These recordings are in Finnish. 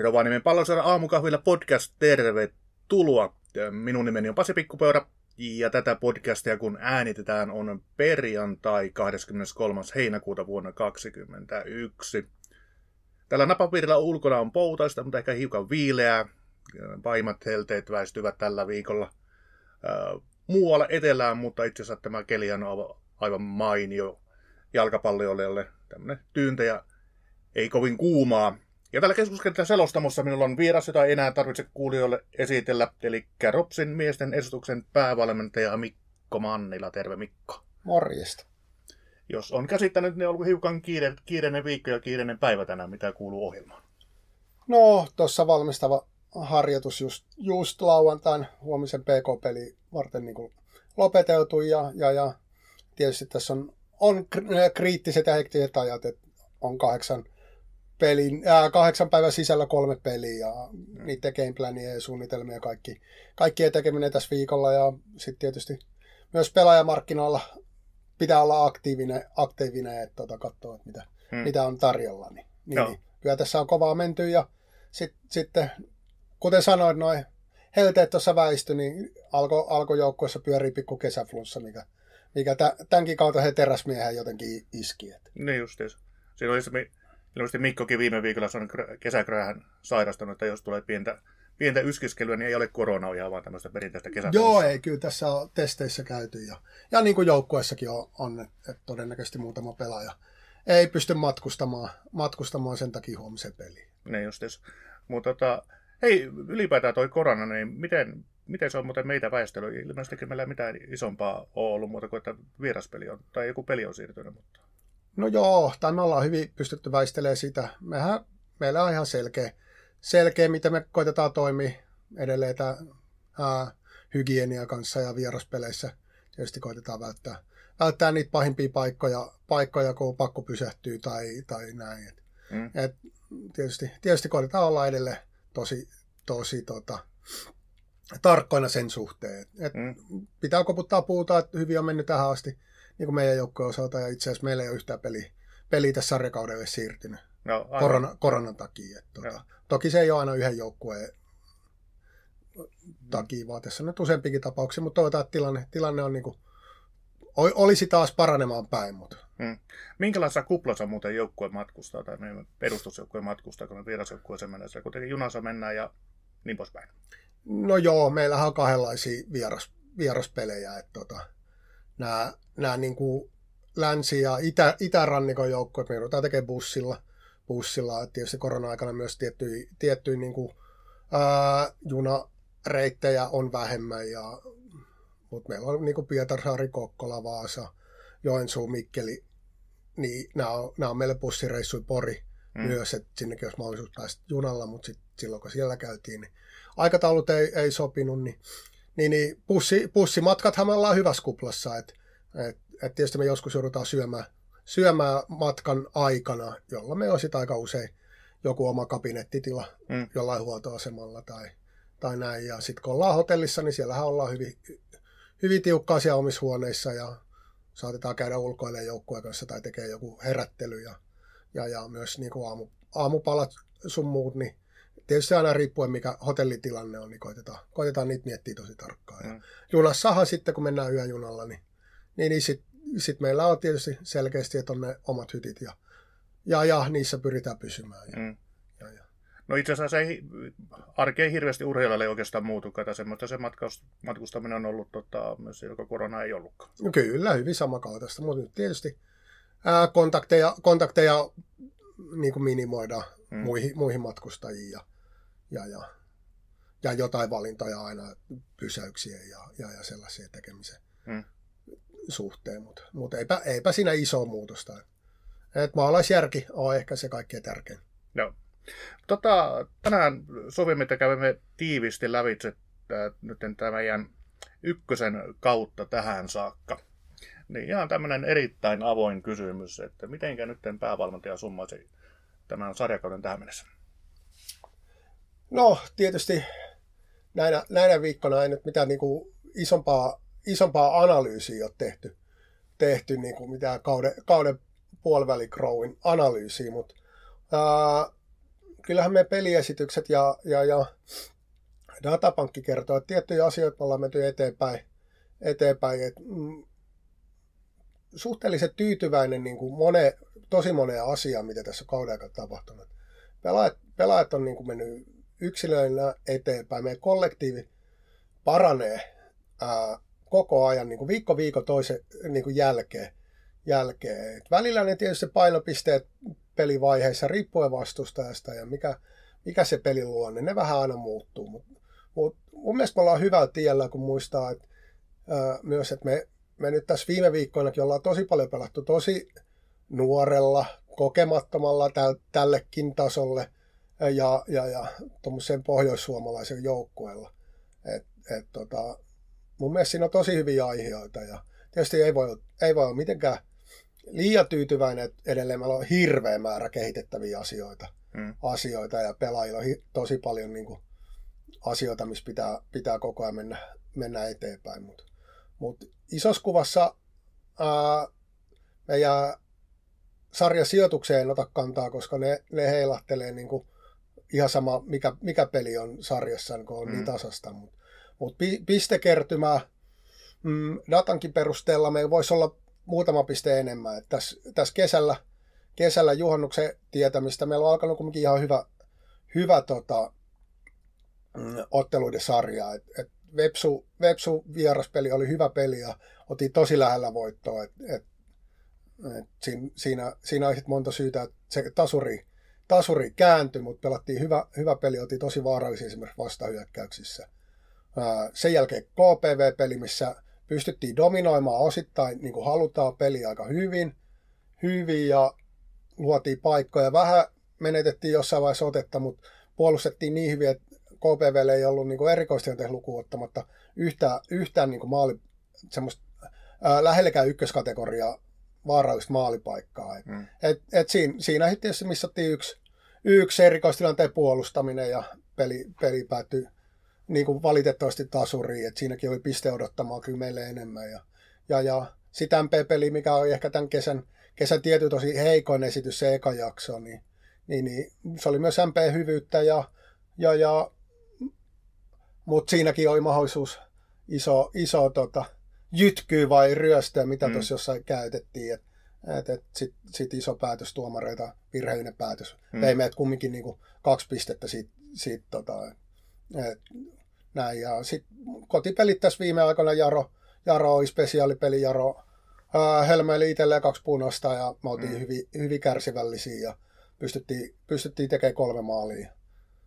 Rovaniemen palloseuran aamukahvilla podcast, tervetuloa. Minun nimeni on Pasi Pikkupeura ja tätä podcastia kun äänitetään on perjantai 23. heinäkuuta vuonna 2021. Tällä napapiirillä ulkona on poutaista, mutta ehkä hiukan viileää. Paimat helteet väistyvät tällä viikolla muualle etelään, mutta itse asiassa tämä keli on aivan mainio jalkapalloilijoille. Tämmöinen tyyntä ja ei kovin kuumaa. Ja tällä keskuskentällä selostamossa minulla on vieras, jota ei enää tarvitse kuulijoille esitellä, eli Ropsin miesten esityksen päävalmentaja Mikko Mannila. Terve Mikko. Morjesta. Jos on käsittänyt, niin on ollut hiukan kiire, kiireinen viikko ja kiireinen päivä tänään, mitä kuuluu ohjelmaan. No, tuossa valmistava harjoitus just, just lauantain huomisen PK-peli varten niin lopeteltu ja, ja, ja tietysti tässä on, on kriittiset ja hektiset ajat, että on kahdeksan pelin, ää, kahdeksan päivän sisällä kolme peliä ja mm. niiden gameplania ja suunnitelmia kaikki, kaikkien tekeminen tässä viikolla ja sitten tietysti myös pelaajamarkkinoilla pitää olla aktiivinen, aktiivinen että tota, katsoa, että mitä, hmm. mitä on tarjolla. Niin, niin, niin, kyllä tässä on kovaa menty ja sit, sitten, kuten sanoin, noin helteet tuossa väisty, niin alkoi alko joukkueessa pyörii pikku kesäflunssa, mikä, mikä tämänkin kautta he teräsmiehen jotenkin iski. Että. Niin justiinsa. Siinä oli se, Ilmeisesti Mikkokin viime viikolla on kesäkrähän sairastunut, että jos tulee pientä, pientä yskiskelyä, niin ei ole korona ihan vaan tämmöistä perinteistä kesäkuussa. Joo, ei, kyllä tässä on testeissä käyty. Ja, ja niin kuin joukkueessakin on, on että todennäköisesti muutama pelaaja ei pysty matkustamaan, matkustamaan sen takia huomisen peliin. Ne justis. Mutta tota, hei, ylipäätään toi korona, niin miten, miten se on muuten meitä väestöllä? Ilmeisesti meillä mitään isompaa ole ollut muuta kuin, että vieraspeli on, tai joku peli on siirtynyt, mutta... No joo, tai me ollaan hyvin pystytty väistelemään sitä. Mehän, meillä on ihan selkeä, selkeä, miten me koitetaan toimia edelleen tämä hygienia kanssa ja vieraspeleissä. Tietysti koitetaan välttää, välttää niitä pahimpia paikkoja, paikkoja kun pakko pysähtyy tai, tai näin. Et, mm. et, tietysti, tietysti koitetaan olla edelleen tosi, tosi tota, tarkkoina sen suhteen. Et mm. Pitää koputtaa puuta, että hyvin on mennyt tähän asti niin kuin meidän joukkojen osalta, ja itse asiassa meillä ei ole yhtään peliä, peliä tässä sarjakaudelle siirtynyt no, korona, koronan takia. Että, tuota, toki se ei ole aina yhden joukkueen takia, vaan tässä on nyt useampikin tapauksia, mutta toivotaan, että tilanne, tilanne on niin kuin, olisi taas paranemaan päin. Mutta. Hmm. Minkälaisessa kuplassa muuten joukkue matkustaa, tai perustusjoukkue matkustaa, kun vierasjoukkueeseen mennään, siellä kuitenkin junassa mennään ja niin poispäin? No joo, meillähän on kahdenlaisia vieras, vieraspelejä, että tota, nämä, nämä niin kuin länsi- ja itä, itärannikon joukkoja, me joudutaan tekemään bussilla, bussilla. Tietysti korona-aikana myös tiettyjä, tiettyjä niin kuin, ää, junareittejä on vähemmän, ja, mutta meillä on niin kuin Pietarsaari, Kokkola, Vaasa, Joensuu, Mikkeli, niin nämä on, nämä on meille bussireissuja Pori mm. myös, että sinnekin olisi mahdollisuus päästä junalla, mutta sit, silloin kun siellä käytiin, niin aikataulut ei, ei sopinut, niin niin, niin pussi, pussimatkathan me ollaan hyvässä kuplassa. Et, et, et tietysti me joskus joudutaan syömään, syömään matkan aikana, jolla me on sitten aika usein joku oma kabinettitila mm. jollain huoltoasemalla tai, tai näin. Ja sitten kun ollaan hotellissa, niin siellähän ollaan hyvin, hyvin tiukkaa siellä omissa huoneissa ja saatetaan käydä ulkoille joukkueen kanssa tai tekee joku herättely ja, ja, ja myös niin kuin aamu, aamupalat sun muut, niin tietysti aina riippuen mikä hotellitilanne on, niin koitetaan, koitetaan niitä miettiä tosi tarkkaan. Mm. Ja junassahan sitten, kun mennään yöjunalla, niin, niin, niin sitten sit meillä on tietysti selkeästi, että on ne omat hytit ja, ja, ja niissä pyritään pysymään. Ja, mm. ja, ja. No itse asiassa ei, arki ei hirveästi urheilijalle oikeastaan muutukaan, semmoista se matkustaminen on ollut tota, myös joka korona ei ollutkaan. No kyllä, hyvin samankaltaista, mutta tietysti ää, kontakteja, kontakteja niin kuin minimoidaan mm. muihin, muihin matkustajiin ja, ja, ja, ja jotain valintoja aina pysäyksien ja, ja, ja sellaisia tekemisen hmm. suhteen, mutta mut eipä, eipä siinä iso muutosta. Et maalaisjärki on ehkä se kaikkein tärkein. No. Tota, tänään sovimme, että käymme tiivisti lävitse äh, nyt tämä meidän ykkösen kautta tähän saakka. Niin ihan tämmöinen erittäin avoin kysymys, että mitenkä nyt päävalmentaja summaisi tämän sarjakauden tähän mennessä? No, tietysti näinä, näinä viikkoina ei nyt mitään niin kuin isompaa, isompaa analyysiä ole tehty, tehty niin kuin mitään kauden, kauden puolivälikrowin analyysiä, mutta ää, kyllähän me peliesitykset ja, ja, ja datapankki kertoo, että tiettyjä asioita me ollaan menty eteenpäin. eteenpäin et, mm, suhteellisen tyytyväinen niin kuin mone, tosi moneen asiaan, mitä tässä kauden aikana tapahtunut. Pelaajat, pelaajat on niin kuin mennyt yksilöinä eteenpäin. Meidän kollektiivi paranee ää, koko ajan niin kuin viikko viikko toisen niin kuin jälkeen. jälkeen. Et välillä ne tietysti painopisteet pelivaiheissa riippuen vastustajasta ja mikä, mikä se pelin luonne, ne vähän aina muuttuu. Mutta mut mun mielestä me ollaan hyvällä tiellä, kun muistaa että, ää, myös, että me, me nyt tässä viime viikkoinakin ollaan tosi paljon pelattu tosi nuorella, kokemattomalla täl, tällekin tasolle ja, ja, ja tuommoisen pohjoissuomalaisen joukkueella. Et, et, tota, mun mielestä siinä on tosi hyviä aiheita ja tietysti ei voi, ei voi olla mitenkään liian tyytyväinen, että edelleen meillä on hirveä määrä kehitettäviä asioita, mm. asioita ja pelaajilla on tosi paljon niin kuin, asioita, missä pitää, pitää koko ajan mennä, mennä eteenpäin. Mutta mut isossa kuvassa ää, meidän sarjan sijoitukseen en ota kantaa, koska ne, ne heilahtelee niin kuin ihan sama, mikä, mikä peli on sarjassa, kun on niin mm. niin tasasta. Mutta mut pistekertymä mm, datankin perusteella meillä voisi olla muutama piste enemmän. tässä, tässä kesällä, kesällä juhannuksen tietämistä meillä on alkanut kuitenkin ihan hyvä, hyvä tota, mm, otteluiden sarja. Et, et Vepsu, Vepsu vieraspeli oli hyvä peli ja otin tosi lähellä voittoa. Et, et, et siinä, siinä, siinä oli monta syytä, että se tasuri, tasuri kääntyi, mutta pelattiin hyvä, hyvä peli, otin tosi vaarallisia esimerkiksi vastahyökkäyksissä. Sen jälkeen KPV-peli, missä pystyttiin dominoimaan osittain niin kuin halutaan peli aika hyvin, hyvin ja luotiin paikkoja. Vähän menetettiin jossain vaiheessa otetta, mutta puolustettiin niin hyvin, että KPV ei ollut niin erikoistilanteen lukuun ottamatta yhtään, yhtään niin kuin maali, semmoista ää, lähellekään ykköskategoriaa vaarallista maalipaikkaa. Et, mm. et, et siinä, siinä tietysti missattiin yksi, yksi erikoistilanteen puolustaminen ja peli, peli päättyi niin kuin valitettavasti tasuriin, että siinäkin oli piste odottamaan kyllä meille enemmän. Ja, ja, ja sitä MP-peli, mikä oli ehkä tämän kesän, kesän tietty tosi heikoin esitys, se eka jakso, niin, niin, niin se oli myös MP-hyvyyttä, ja, ja, ja, mutta siinäkin oli mahdollisuus iso, iso tota, jytkyy vai ryöstöä, mitä mm. tuossa jossain käytettiin. Et, et, et Sitten sit iso päätös tuomareita, virheellinen päätös. Mm. Vei meidät kumminkin niinku kaksi pistettä siitä, siitä tota, et, näin. Ja sitten kotipelit tässä viime aikoina Jaro, Jaro oli spesiaalipeli, Jaro ää, helmeili itselleen kaksi punosta ja me oltiin mm. hyvin, hyvin kärsivällisiä ja pystyttiin, pystyttiin tekemään kolme maalia.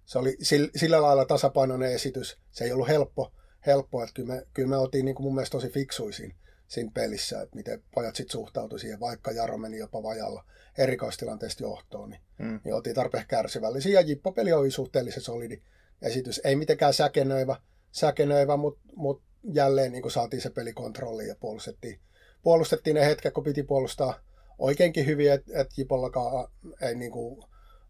Se oli sillä, sillä lailla tasapainoinen esitys. Se ei ollut helppo, helppo että kyllä me, kyllä me oltiin niin kuin mun mielestä tosi fiksuisin siinä pelissä, että miten pojat sitten suhtautui siihen, vaikka Jaro meni jopa vajalla erikoistilanteesta johtoon, niin, mm. niin oltiin tarpeeksi kärsivällisiä. Ja Jippo-peli oli suhteellisen solidi esitys. Ei mitenkään säkenöivä, säkenöivä mutta mut jälleen niin saatiin se pelikontrolli ja puolustettiin, puolustettiin ne hetket, kun piti puolustaa oikeinkin hyvin, että et Jipollakaan ei niin kuin,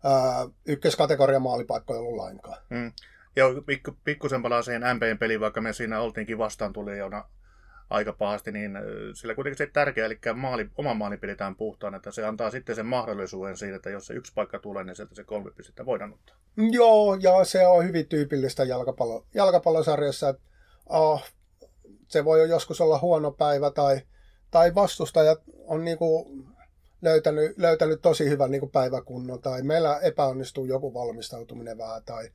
ää, ykköskategoria maalipaikkoja ollut lainkaan. Mm. Joo, pikku, pikkusen palaa siihen MPn peliin, vaikka me siinä oltiinkin vastaan tulijana aika pahasti, niin sillä kuitenkin se tärkeä, eli maali, oma maali pidetään puhtaan, että se antaa sitten sen mahdollisuuden siitä, että jos se yksi paikka tulee, niin sieltä se kolme pistettä voidaan ottaa. Joo, ja se on hyvin tyypillistä jalkapallo, jalkapallosarjassa, että oh, se voi joskus olla huono päivä tai, tai vastustajat on niinku löytänyt, löytänyt tosi hyvän niinku päiväkunnon tai meillä epäonnistuu joku valmistautuminen vähän tai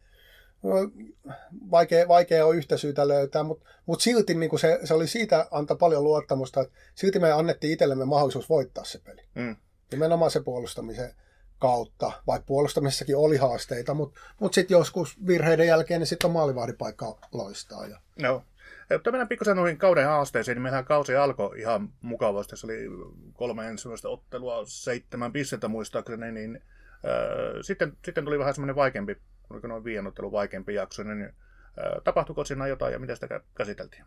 vaikea, vaikea on yhtä syytä löytää, mutta, mutta silti niin kuin se, se, oli siitä antaa paljon luottamusta, että silti me annettiin itsellemme mahdollisuus voittaa se peli. Mm. Nimenomaan se puolustamisen kautta, vaikka puolustamisessakin oli haasteita, mutta, mutta sitten joskus virheiden jälkeen niin sitten on maalivahdipaikka loistaa. Ja... No. Jotta mennään pikkusen noihin kauden haasteisiin, niin meillähän kausi alkoi ihan mukavasti. Se oli kolme ensimmäistä ottelua, seitsemän pistettä muistaakseni, niin äh, sitten, sitten tuli vähän semmoinen vaikeampi oliko noin viien ottelun vaikeampi jakso, niin ää, tapahtuiko siinä jotain ja mitä sitä käsiteltiin?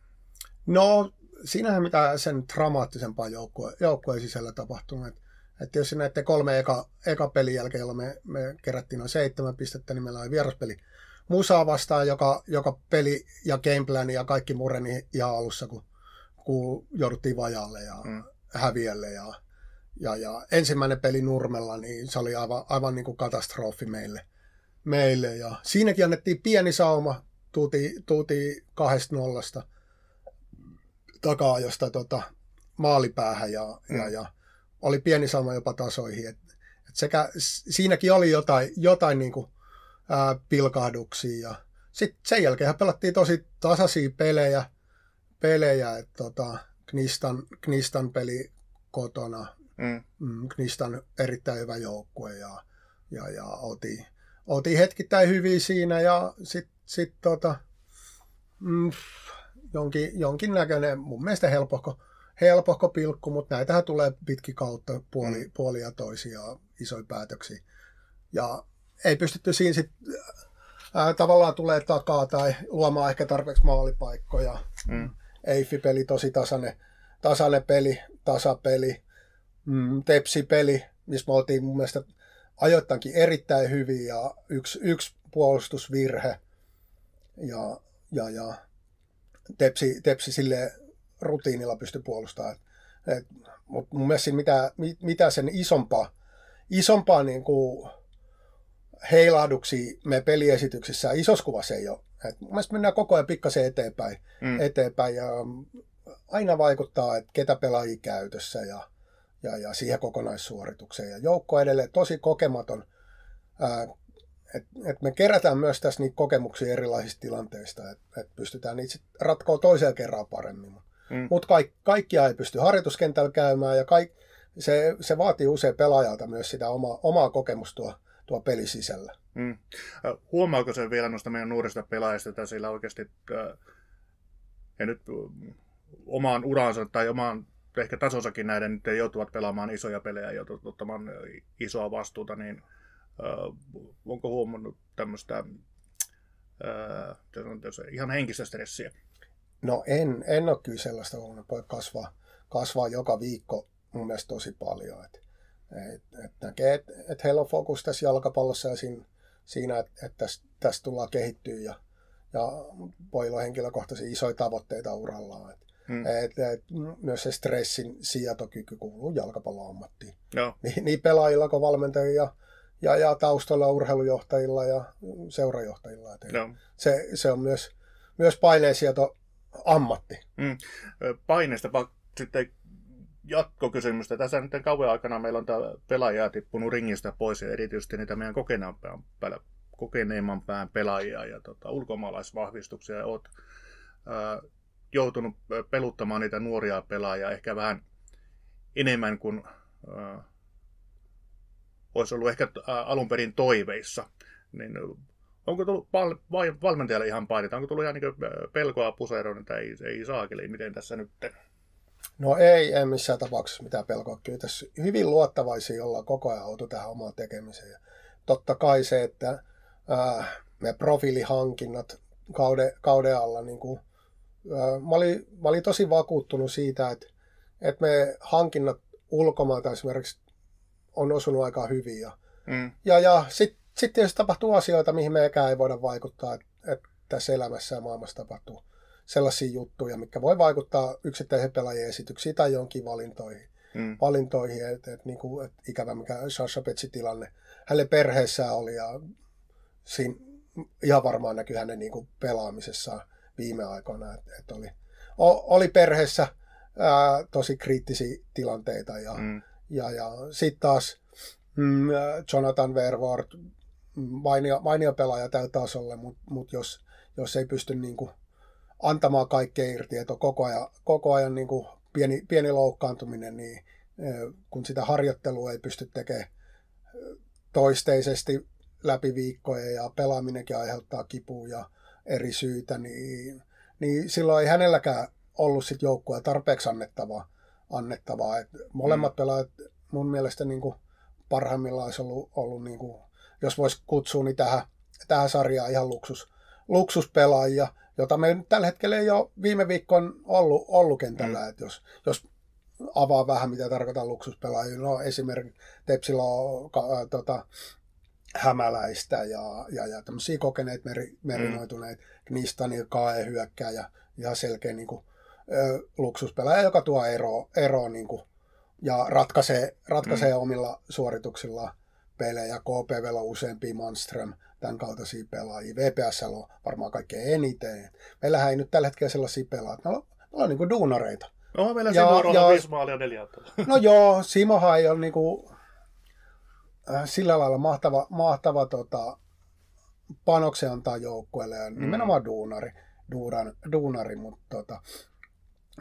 No, siinähän mitä sen dramaattisempaa joukkueen joukkue sisällä tapahtunut. Että et jos näette kolme eka, eka pelin jälkeen, jolla me, me kerättiin noin seitsemän pistettä, niin meillä oli vieraspeli Musaa vastaan, joka, joka peli ja gameplan ja kaikki mureni ihan alussa, kun, kun jouduttiin vajalle ja mm. häviälle. Ja, ja, ja ensimmäinen peli Nurmella, niin se oli aivan, aivan niin kuin katastrofi meille meille. Ja siinäkin annettiin pieni sauma, tuuti, tuuti kahdesta nollasta takaa josta tota, maalipäähän ja, mm. ja, ja, oli pieni sauma jopa tasoihin. Et, et sekä, siinäkin oli jotain, jotain niin kuin, ää, pilkahduksia. Ja sitten sen jälkeen pelattiin tosi tasaisia pelejä, pelejä että tota, Knistan, Knistan peli kotona. Mm. mm Knistan erittäin hyvä joukkue ja, ja, ja oltiin, oltiin hetkittäin hyviä siinä ja sitten sit, tota, mm, jonkin, jonkinnäköinen, mun mielestä helpohko, helpohko pilkku, mutta näitähän tulee pitki kautta puoli, mm. puoli ja toisia isoja päätöksiä. Ja ei pystytty siinä sitten tavallaan tulee takaa tai luomaan ehkä tarpeeksi maalipaikkoja. Mm. Eifi-peli tosi tasainen, tasainen peli, tasapeli, mm, tepsi-peli, missä me oltiin mun mielestä ajoittainkin erittäin hyvin ja yksi, yksi puolustusvirhe ja, ja, ja tepsi, tepsi sille rutiinilla pystyi puolustamaan. Mutta mun mielestä mitä, mitä sen isompaa, isompaa niin kuin heilahduksia me peliesityksissä isossa kuvassa ei ole. Et mun mielestä mennään koko ajan pikkasen eteenpäin, mm. eteenpäin ja aina vaikuttaa, että ketä pelaajia käytössä ja, ja, ja siihen kokonaissuoritukseen. Ja joukko edelleen tosi kokematon. että et me kerätään myös tässä niitä kokemuksia erilaisista tilanteista, että et pystytään niitä ratkoa toisella kerran paremmin. Mm. Mutta kaik, kaikkia ei pysty harjoituskentällä käymään ja kaik, se, se vaatii usein pelaajalta myös sitä oma, omaa kokemusta tuo, peli sisällä. Mm. Huomaako se vielä noista meidän nuorista pelaajista, että sillä oikeasti, ja nyt omaan uransa tai omaan ehkä tasosakin näiden nyt joutuvat pelaamaan isoja pelejä ja ottamaan isoa vastuuta, niin onko huomannut tämmöistä ihan henkistä stressiä? No en, en ole kyllä sellaista huomannut. Voi kasvaa, kasvaa joka viikko mun mielestä tosi paljon. Et, et, et näkee, että et heillä on fokus tässä jalkapallossa ja siinä, siinä että et tästä täs tullaan kehittyä ja, ja pojilla on henkilökohtaisia isoja tavoitteita urallaan. Et, hmm. et, et, myös se stressin sietokyky kuuluu jalkapalloammattiin. No. Niin, niin pelaajilla kuin valmentajilla ja, ja, ja taustalla urheilujohtajilla ja seurajohtajilla. Et no. se, se on myös, myös paineensieto ammatti. Mm. Paineesta sitten jatkokysymystä. Tässä nyt kauan aikana meillä on tämä pelaajia tippunut ringistä pois ja erityisesti niitä meidän kokeneemman pään pelaajia ja tota, ulkomaalaisvahvistuksia. Olet ää, joutunut peluttamaan niitä nuoria pelaajia ehkä vähän enemmän kuin ää, olisi ollut ehkä ää, alun perin toiveissa. Niin Onko tullut val- vai valmentajalle ihan painita? Onko tullut ihan niin pelkoa puseroon, että ei, ei saakeli, miten tässä nyt? No ei, en missään tapauksessa mitään pelkoa. Kyllä tässä hyvin luottavaisia ollaan koko ajan oltu tähän omaan tekemiseen. Ja totta kai se, että ää, me profiilihankinnat kauden, kauden alla, niin kuin, mä, olin, mä olin tosi vakuuttunut siitä, että, että me hankinnat ulkomailta esimerkiksi on osunut aika hyvin. Ja, mm. ja, ja sitten sitten tietysti tapahtuu asioita, mihin mekään ei voida vaikuttaa, että, että tässä elämässä ja maailmassa tapahtuu sellaisia juttuja, mikä voi vaikuttaa yksittäisen pelaajien esityksiin tai jonkin valintoihin. Mm. valintoihin että, että, niin kuin, että ikävä mikä Sasha Petsi tilanne hänen perheessään oli ja siinä ihan varmaan näkyy hänen niin kuin pelaamisessaan viime aikoina, että, että oli, oli perheessä ää, tosi kriittisiä tilanteita ja, mm. ja, ja sitten taas mm, Jonathan Verwoord mainio, mainio pelaaja tällä tasolla, mutta mut jos, jos ei pysty niin kuin antamaan kaikkea irti, että on koko ajan, koko ajan niin kuin pieni, pieni loukkaantuminen, niin kun sitä harjoittelua ei pysty tekemään toisteisesti läpi viikkoja ja pelaaminenkin aiheuttaa kipua ja eri syitä, niin, niin silloin ei hänelläkään ollut sit joukkoa tarpeeksi annettavaa. annettavaa. Et molemmat mm. pelaajat mun mielestä niin kuin parhaimmillaan olisi ollut, ollut niin kuin jos voisi kutsua niin tähän, tähän sarjaan ihan luksus, luksuspelaajia, jota me tällä hetkellä ei ole viime viikkoon ollut, ollut kentällä. Mm. Että jos, jos avaa vähän, mitä tarkoitan luksuspelaajia, no esimerkiksi Tepsillä on äh, tota, hämäläistä ja, ja, ja tämmöisiä kokeneet meri, merinoituneet, mm. Knistani, Kae hyökkääjä, ihan selkeä niin kuin, ö, luksuspelaaja, joka tuo eroa, eroa niin kuin, ja ratkaisee, ratkaisee mm. omilla suorituksillaan pelejä. KPV on useampi Manström tämän kaltaisia pelaajia. VPS on varmaan kaikkein eniten. Meillähän ei nyt tällä hetkellä sellaisia pelaajia. Meillä on, meillä on niin kuin duunareita. No, meillä ja, Simo ja, neljä No joo, Simohan ei ole niin kuin, sillä lailla mahtava, mahtava tota, panoksen antaa joukkueelle ja mm. nimenomaan duunari, duuran, duunari mutta tota,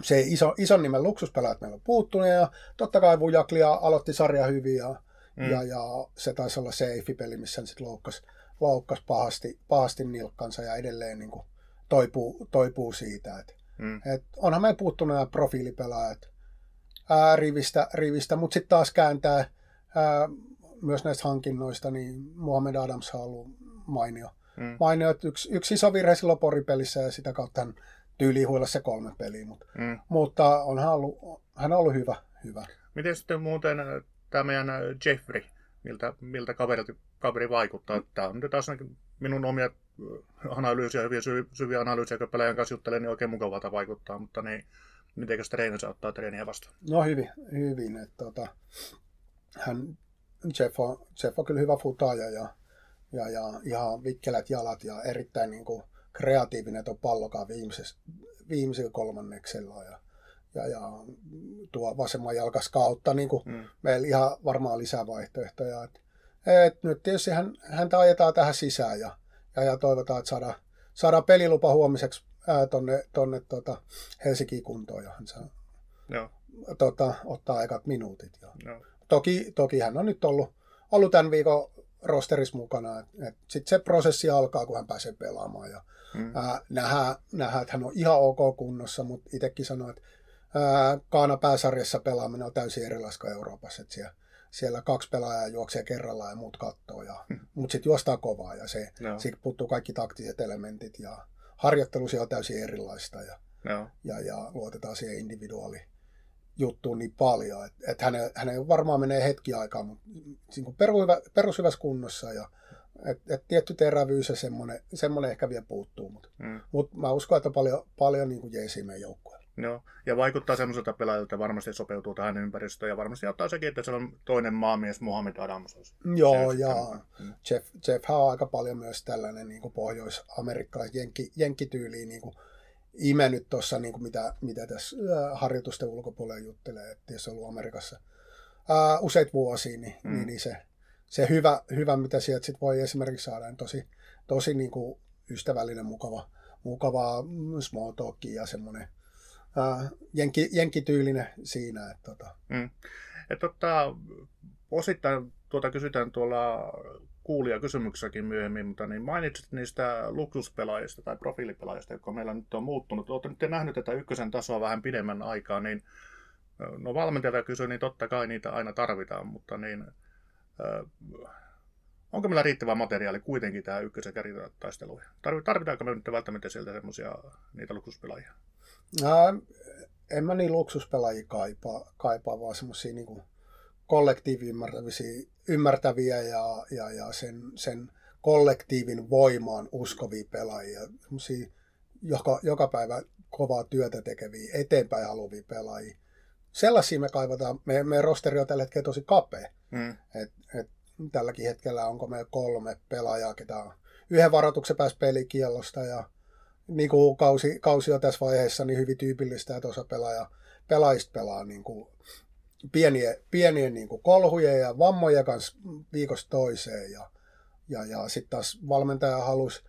se iso, ison nimen luksuspelaajat meillä on puuttunut ja totta kai Vujaklia aloitti sarja hyvin ja, mm. ja, ja, se taisi olla seifi-peli, missä hän sitten loukkasi, loukkasi pahasti, pahasti nilkkansa ja edelleen niin kuin toipuu, toipuu siitä. Et, mm. et onhan meillä puuttunut nämä profiilipelaajat ää, rivistä, rivistä mutta sitten taas kääntää ää, myös näistä hankinnoista, niin Muhammed Adams on ollut mainio. Mm. mainio että yksi, yksi iso virhe silloin poripelissä ja sitä kautta hän tyyliin huilla se kolme peliä, mutta, mm. mutta on hän ollut, hän on ollut hyvä. hyvä. Miten sitten muuten äh, tämä meidän äh, Jeffrey, miltä, miltä kaveri, kaveri vaikuttaa? Tämä on nyt taas minun omia äh, analyysiä, hyviä syviä analyysiä, kun pelaajan kanssa juttelen, niin oikein mukavalta vaikuttaa, mutta niin, miten treenissa ottaa treeniä vastaan? No hyvin, hyvin. Että, tota, hän, Jeff, on, Jeff on kyllä hyvä futaaja ja, ja, ja ihan vikkelät jalat ja erittäin niin kuin, kreatiivinen tuon pallokaan viimeisellä kolmanneksella ja, ja, ja tuo vasemman jalkas kautta niin kuin mm. meillä ihan varmaan lisää vaihtoehtoja. Et, et nyt tietysti hän, häntä ajetaan tähän sisään ja, ja, ja toivotaan, että saadaan, saadaan pelilupa huomiseksi ää, tonne, tonne tota Helsinkiin kuntoon ja hän saa Joo. Tota, ottaa ekat minuutit. Ja. Joo. Toki, toki hän on nyt ollut, ollut tämän viikon rosterissa mukana. Sitten se prosessi alkaa, kun hän pääsee pelaamaan. Ja, mm. ää, nähdään, nähdään, että hän on ihan ok kunnossa, mutta itsekin sanoo, että ää, Kaana pääsarjassa pelaaminen on täysin erilaista kuin Euroopassa. Että siellä, siellä kaksi pelaajaa juoksee kerrallaan ja muut kattoo. Ja, mm. Mutta sitten juostaa kovaa ja se, no. siitä puuttuu kaikki taktiset elementit ja harjoittelu siellä on täysin erilaista. Ja, no. ja, ja luotetaan siihen individuaaliin juttuun niin paljon, että et hänen, hänen varmaan menee hetki aikaa, mutta niin perushyvässä kunnossa ja et, et tietty terävyys ja semmoinen, semmoinen ehkä vielä puuttuu, mutta mm. mut mä uskon, että paljon, paljon niin kuin jeesiä meidän joukkueella. Joo, ja vaikuttaa semmoiselta pelaajalta, varmasti sopeutuu tähän ympäristöön ja varmasti ottaa sekin, että se on toinen maamies Muhammed Adams. Joo, ja mm. Jeff, Jeff on aika paljon myös tällainen niin kuin pohjois-amerikkalais jenki, jenkkityyliin niin kuin imennyt tuossa, niin mitä, mitä tässä harjoitusten ulkopuolella juttelee, että jos on ollut Amerikassa ää, useita vuosia, niin, mm. niin, niin se, se hyvä, hyvä, mitä sieltä sit voi esimerkiksi saada, niin tosi, tosi niin kuin ystävällinen, mukava, mukava small talk ja semmoinen ää, jenki, jenkityylinen siinä. Että, tota. mm. Et, tota, osittain tuota kysytään tuolla kuulia kysymyksessäkin myöhemmin, mutta niin mainitsit niistä luksuspelaajista tai profiilipelaajista, jotka meillä nyt on muuttunut. Olette nyt nähnyt tätä ykkösen tasoa vähän pidemmän aikaa, niin no valmentajalta kysyy, niin totta kai niitä aina tarvitaan, mutta niin, onko meillä riittävä materiaali kuitenkin tähän ykkösen kärkitaisteluun? Tarvitaanko me nyt välttämättä sieltä semmoisia niitä luksuspelaajia? Ää, en mä niin luksuspelaajia kaipaa, kaipaa vaan semmoisia niin kollektiivin ymmärtäviä ja, ja, ja sen, sen kollektiivin voimaan uskovia pelaajia, joka, joka päivä kovaa työtä tekeviä, eteenpäin haluvia pelaajia. Sellaisia me kaivataan. Me, meidän rosteri on tällä hetkellä tosi kapea. Mm. Et, et, tälläkin hetkellä onko meillä kolme pelaajaa, ketä on yhden varoituksen pääsi pelikielosta ja niin kuin kausi, kausi on tässä vaiheessa niin hyvin tyypillistä, että osa pelaaja, pelaajista pelaa niin kuin pienien, pienien niin kuin kolhujen ja vammojen kanssa viikosta toiseen. Ja, ja, ja sitten taas valmentaja halusi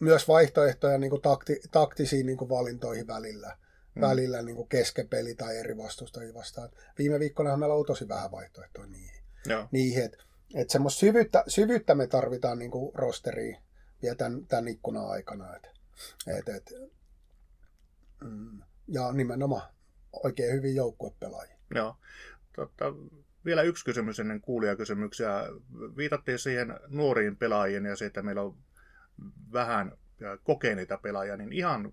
myös vaihtoehtoja niin kuin takti, taktisiin niin kuin valintoihin välillä, mm. välillä niin kuin keskepeli tai eri vastustajia vastaan. Viime viikkona meillä on tosi vähän vaihtoehtoja niihin. Joo. niihin että et semmoista syvyyttä, syvyyttä me tarvitaan niin kuin rosteriin vielä tämän, tämän ikkunan aikana. Et, et, et, mm, ja nimenomaan oikein hyvin joukkuepelaajia. Joo. Totta, vielä yksi kysymys ennen kuulijakysymyksiä. Viitattiin siihen nuoriin pelaajiin ja siitä meillä on vähän kokeneita pelaajia, niin ihan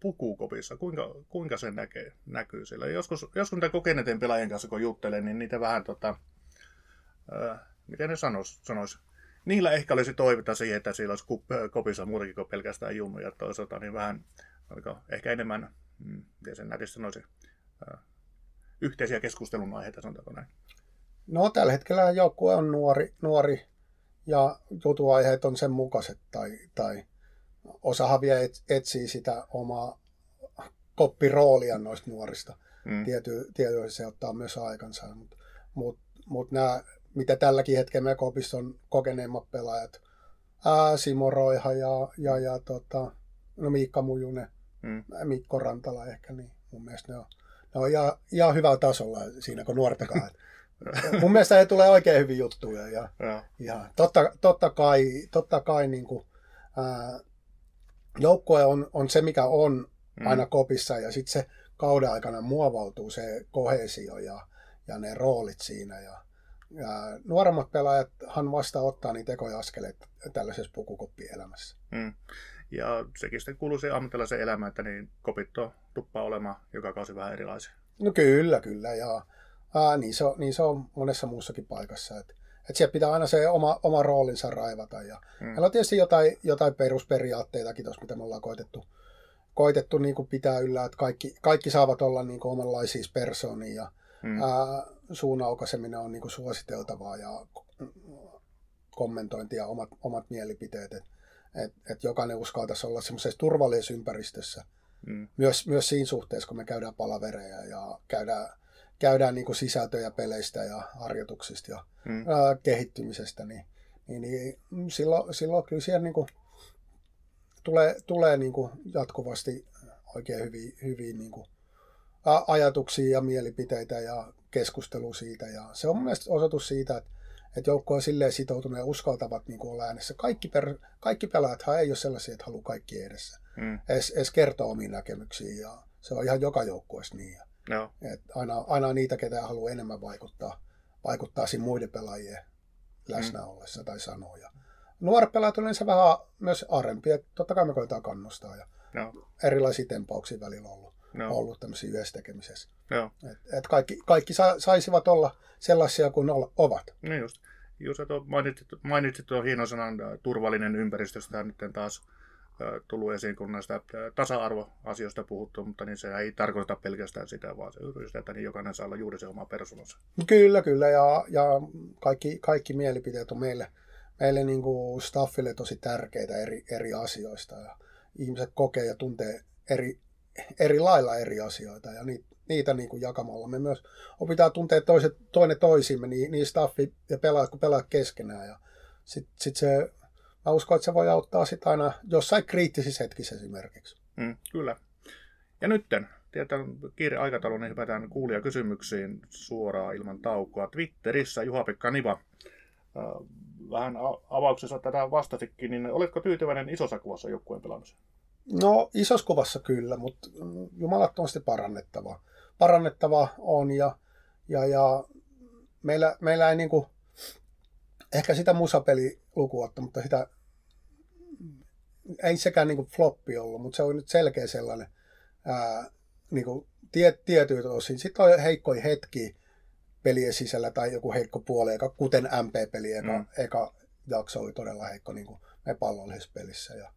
pukukopissa, kuinka, kuinka se näkee, näkyy siellä. Joskus, joskus niitä kokeneiden pelaajien kanssa kun juttelen, niin niitä vähän, tota, äh, miten ne sanois, sanois, niillä ehkä olisi toivota siihen, että siellä olisi kopissa muutakin kuin pelkästään junnuja toisaalta, niin vähän, ehkä enemmän, mm, miten sen näkisi sanoisi, äh, yhteisiä keskustelun aiheita, sanotaanko näin? No tällä hetkellä joukkue on nuori, nuori ja jutuaiheet on sen mukaiset tai, tai osahan vielä etsii sitä omaa koppiroolia noista nuorista. Mm. Tiety, tietysti se ottaa myös aikansa, mutta mut, mut nämä, mitä tälläkin hetkellä meidän kopissa on kokeneimmat pelaajat, ää, Simo Roiha ja, ja, ja tota, no Miikka Mujunen, mm. Mikko Rantala ehkä, niin mun mielestä ne on, ne on ihan, ihan hyvällä tasolla siinä, kun nuortakaan. mun mielestä he tulee oikein hyvin juttuja. Ja, ja. ja totta, totta kai, totta kai niin kuin, ää, joukkue on, on se, mikä on mm. aina kopissa, ja sitten se kauden aikana muovautuu se kohesio ja, ja ne roolit siinä. Ja, ja nuoremmat pelaajathan vasta ottaa niitä tekoja askeleita tällaisessa pukukoppielämässä. Mm. Ja sekin sitten kuuluu siihen ammattilaisen elämään, että niin kopit tuppaa olemaan joka kausi vähän erilaisia. No kyllä, kyllä. Ja ää, niin, se on, niin se on monessa muussakin paikassa. Että et siellä pitää aina se oma, oma roolinsa raivata. Ja mm. Meillä on tietysti jotain, jotain perusperiaatteitakin tuossa, mitä me ollaan koitettu, koitettu niin kuin pitää yllä, että kaikki, kaikki saavat olla niin kuin omanlaisia persoonia ja mm. ää, suun aukaiseminen on niin kuin suositeltavaa ja kommentointi ja omat, omat mielipiteet. Että et, et jokainen uskaltaisi olla semmoisessa turvallisessa ympäristössä. Mm. Myös, myös siinä suhteessa, kun me käydään palavereja ja käydään, käydään niin kuin sisältöjä peleistä ja harjoituksista ja mm. ää, kehittymisestä, niin, niin, niin silloin, silloin kyllä siellä niin kuin tulee, tulee niin kuin jatkuvasti oikein hyviä, hyviä niin kuin ajatuksia ja mielipiteitä ja keskustelu siitä. Ja se on mielestäni osoitus siitä, että että joukko on silleen sitoutunut ja uskaltavat niin kuin olla äänessä. Kaikki, per, kaikki pelaajathan ei ole sellaisia, että haluaa kaikki edessä. Mm. Edes, edes kertoa omiin näkemyksiin ja se on ihan joka joukkueessa niin. No. Et aina, aina niitä, ketä haluaa enemmän vaikuttaa, vaikuttaa siinä muiden pelaajien läsnä mm. ollessa tai sanoa. nuoret pelaajat on yleensä vähän myös arempia. Totta kai me koetaan kannustaa ja no. erilaisia tempauksia välillä ollut, no. ollut tämmöisiä yhdessä tekemisessä. No. Et, et kaikki, kaikki sa, saisivat olla sellaisia kuin ovat. Niin just. Että mainitsit, mainitsit tuon hienon sanan turvallinen ympäristö, sitä nyt taas tullut esiin, kun näistä tasa-arvoasioista puhuttu, mutta niin se ei tarkoita pelkästään sitä, vaan se just, että niin jokainen saa olla juuri se oma persoonansa. Kyllä, kyllä, ja, ja kaikki, kaikki mielipiteet on meille, meille niin kuin staffille tosi tärkeitä eri, eri asioista, ja ihmiset kokee ja tuntee eri, eri lailla eri asioita, ja niitä niitä niin kuin jakamalla. Me myös opitaan tuntea toiset, toinen toisimme, niin, niin staffi ja pelaajat kuin pelaajat keskenään. Ja sit, sit se, mä uskon, että se voi auttaa sitä aina jossain kriittisissä hetkissä esimerkiksi. Mm, kyllä. Ja nytten, tietää kiire aikataulu, niin hypätään kysymyksiin suoraan ilman taukoa. Twitterissä Juha-Pekka Niva äh, vähän avauksessa tätä vastasikin, niin oletko tyytyväinen isossa kuvassa joukkueen pelaamiseen? No isossa kuvassa kyllä, mutta jumalattomasti parannettavaa parannettava on ja, ja, ja meillä, meillä ei niinku, ehkä sitä musapeli lukuotta, mutta sitä ei sekään niinku floppi ollut, mutta se on nyt selkeä sellainen ää, niinku, tie, tietyiltä osin. Sitten on heikkoja hetki pelien sisällä tai joku heikko puoli, eka, kuten MP-peli, eka, mm. eka jakso oli todella heikko niin kuin me pallollisessa pelissä. Ja,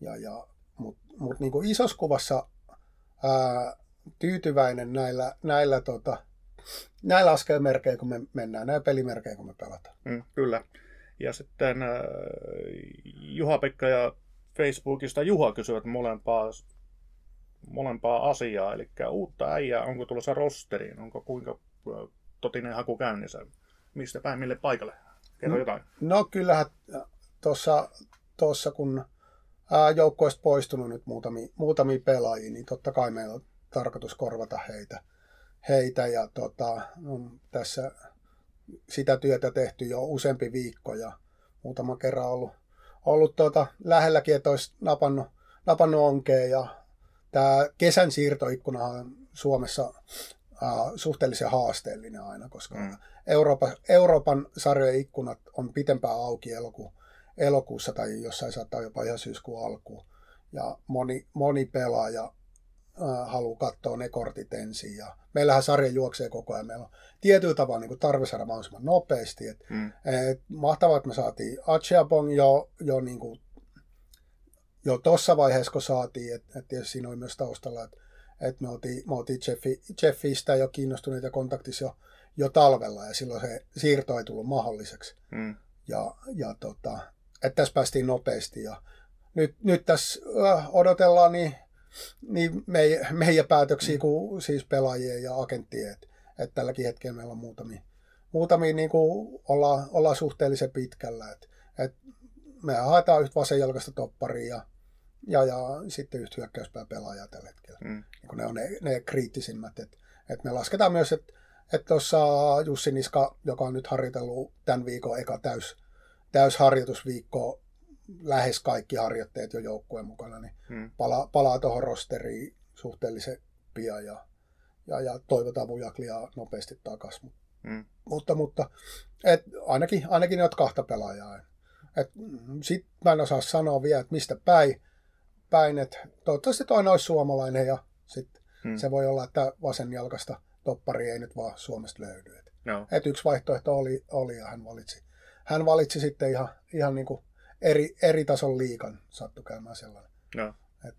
ja, ja, Mutta mut, niin isossa kuvassa ää, tyytyväinen näillä, näillä, tota, näillä askelmerkeillä, kun me mennään, näillä pelimerkeillä, kun me pelataan. Mm, kyllä. Ja sitten äh, Juha-Pekka ja Facebookista Juha kysyvät molempaa, molempaa asiaa, eli uutta äijää, onko tulossa rosteriin, onko kuinka totinen haku käynnissä, mistä päin, mille paikalle? Kerro no, jotain. No kyllähän tuossa, tuossa kun joukkoista poistunut nyt muutamia, muutamia pelaajia, niin totta kai meillä on tarkoitus korvata heitä. heitä ja tota, on tässä sitä työtä tehty jo useampi viikko ja muutama kerran ollut, ollut tuota, lähelläkin, että olisi napannut, napannut onkeen ja tämä kesän siirtoikkuna on Suomessa äh, suhteellisen haasteellinen aina, koska mm. Euroopan, Euroopan sarjojen ikkunat on pitempään auki eloku, elokuussa tai jossain saattaa jopa ihan syyskuun alkuun. Ja moni, moni pelaaja äh, haluaa katsoa ne kortit ensin. Ja meillähän sarja juoksee koko ajan. Meillä on tietyllä tavalla niin tarve saada mahdollisimman nopeasti. Et, mm. et, mahtavaa, että me saatiin Achiabong jo, jo, niin kuin, jo tuossa vaiheessa, kun saatiin. Että et tietysti siinä oli myös taustalla, että et me oltiin, me oltiin Jeffi, Jeffistä jo kiinnostuneita kontaktissa jo, jo talvella ja silloin se siirto ei tullut mahdolliseksi. Mm. ja, ja tota, että tässä päästiin nopeasti. Ja nyt, nyt tässä äh, odotellaan niin, niin meidän, meidän päätöksiä kuin siis pelaajien ja agenttien. Että et tälläkin hetkellä meillä on muutamia, muutamia niin kuin olla, olla suhteellisen pitkällä. Et, et me haetaan yhtä vasenjalkaista topparia ja, ja, ja sitten yhtä hyökkäyspää pelaajaa tällä hetkellä. Mm. Niin ne on ne, ne kriittisimmät. Et, et me lasketaan myös, että että tuossa Jussi Niska, joka on nyt harjoitellut tämän viikon eka täys, täysharjoitusviikko, lähes kaikki harjoitteet jo joukkueen mukana, niin hmm. palaa, palaa tuohon rosteriin suhteellisen pian ja, ja, ja toivotaan Vujaklia nopeasti takaisin. Hmm. Mutta, mutta et ainakin, ainakin ne kahta pelaajaa. Sitten mä en osaa sanoa vielä, että mistä päin, päin että toivottavasti toinen olisi suomalainen ja sitten hmm. se voi olla, että vasenjalkasta toppari ei nyt vaan Suomesta löydy. Et, no. et yksi vaihtoehto oli, oli ja hän valitsi, hän valitsi sitten ihan, ihan niin kuin eri, eri tason liikan sattu käymään sellainen. No. Et,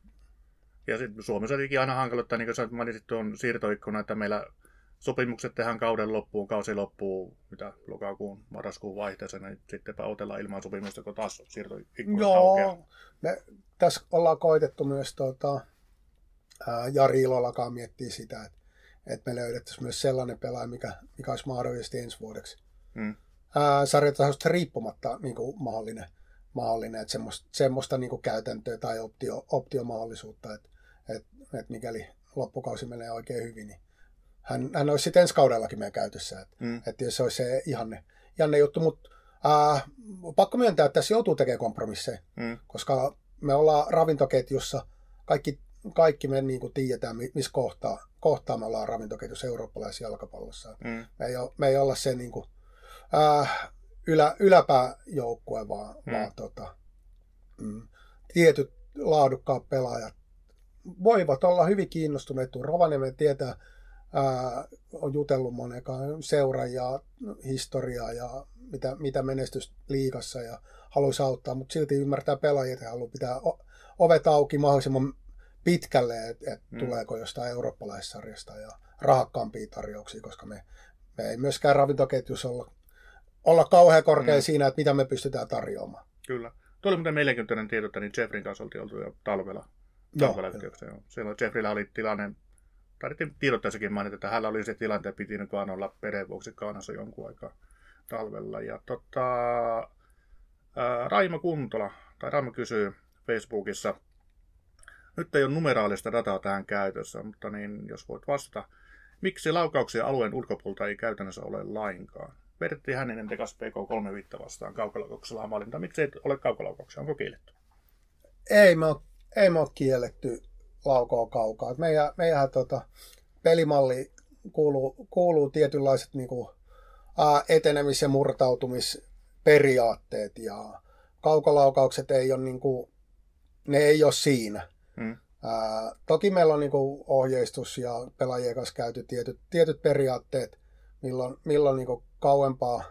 ja sitten Suomessa olikin aina hankalutta, niin kuin sä mainitsit tuon siirtoikkuna, että meillä sopimukset tehdään kauden loppuun, kausi loppuu, mitä lokakuun, marraskuun vaihteessa, niin sittenpä otellaan ilman sopimusta, kun taas siirtoikkuna Joo, me tässä ollaan koitettu myös tota, ää, Jari Ilolakaan miettiä sitä, että että me löydettäisiin myös sellainen pelaaja, mikä, mikä olisi mahdollisesti ensi vuodeksi. Mm. Sarjatasosta riippumatta niin kuin mahdollinen, mahdollinen, että semmoista, semmoista niin kuin käytäntöä tai optio, optiomahdollisuutta, että, että, että mikäli loppukausi menee oikein hyvin, niin hän, hän olisi sitten ensi kaudellakin meidän käytössä. Että, mm. että se olisi se ihanne, ihanne juttu, mutta ää, pakko myöntää, että tässä joutuu tekemään kompromisseja, mm. koska me ollaan ravintoketjussa, kaikki kaikki me niin kuin tiedetään, missä kohtaa, kohtaa me ollaan ravintoketjussa eurooppalaisessa jalkapallossa. Mm. Me, ei ole, me ei olla se niin kuin, äh, ylä, yläpääjoukkue, vaan, mm. vaan tota, mm, tietyt laadukkaat pelaajat voivat olla hyvin kiinnostuneet. Rovaniemen tietää, ää, on jutellut monekaan seuraajaa, historiaa ja mitä, mitä menestys liikassa ja haluaisi auttaa, mutta silti ymmärtää pelaajia ja haluaa pitää ovet auki mahdollisimman pitkälle, että et mm. tuleeko jostain eurooppalaissarjasta ja rahakkaampia tarjouksia, koska me, me ei myöskään ravintoketjussa olla, olla kauhean korkea mm. siinä, että mitä me pystytään tarjoamaan. Kyllä. Tuo oli muuten mielenkiintoinen tieto, että niin Jeffrin kanssa oltiin oltu jo talvella. talvella joo, Silloin Jeffrillä oli tilanne, tarvittiin tiedottaisikin mainita, että hänellä oli se tilanne, että piti nyt vaan olla perheen vuoksi Kaanassa jonkun aikaa talvella. Ja tota, ää, Raimo Kuntola, tai Raimo kysyy Facebookissa, nyt ei ole numeraalista dataa tähän käytössä, mutta niin, jos voit vastata, miksi laukauksia alueen ulkopuolta ei käytännössä ole lainkaan? Vertti Hänninen tekas PK3 viitta vastaan kaukolaukauksellaan valinta. Miksi ei ole kaukolaukauksia? Onko kielletty? Ei me ole, ei me ole kielletty laukoa kaukaa. Meidän, meidän tota, pelimalli kuuluu, kuuluu tietynlaiset niin kuin, ää, etenemis- ja murtautumisperiaatteet ja kaukolaukaukset ei ole, niin kuin, ne ei ole siinä. Hmm. Ää, toki meillä on niinku ohjeistus ja pelaajien kanssa käyty tietyt, tietyt periaatteet, milloin, milloin niinku kauempaa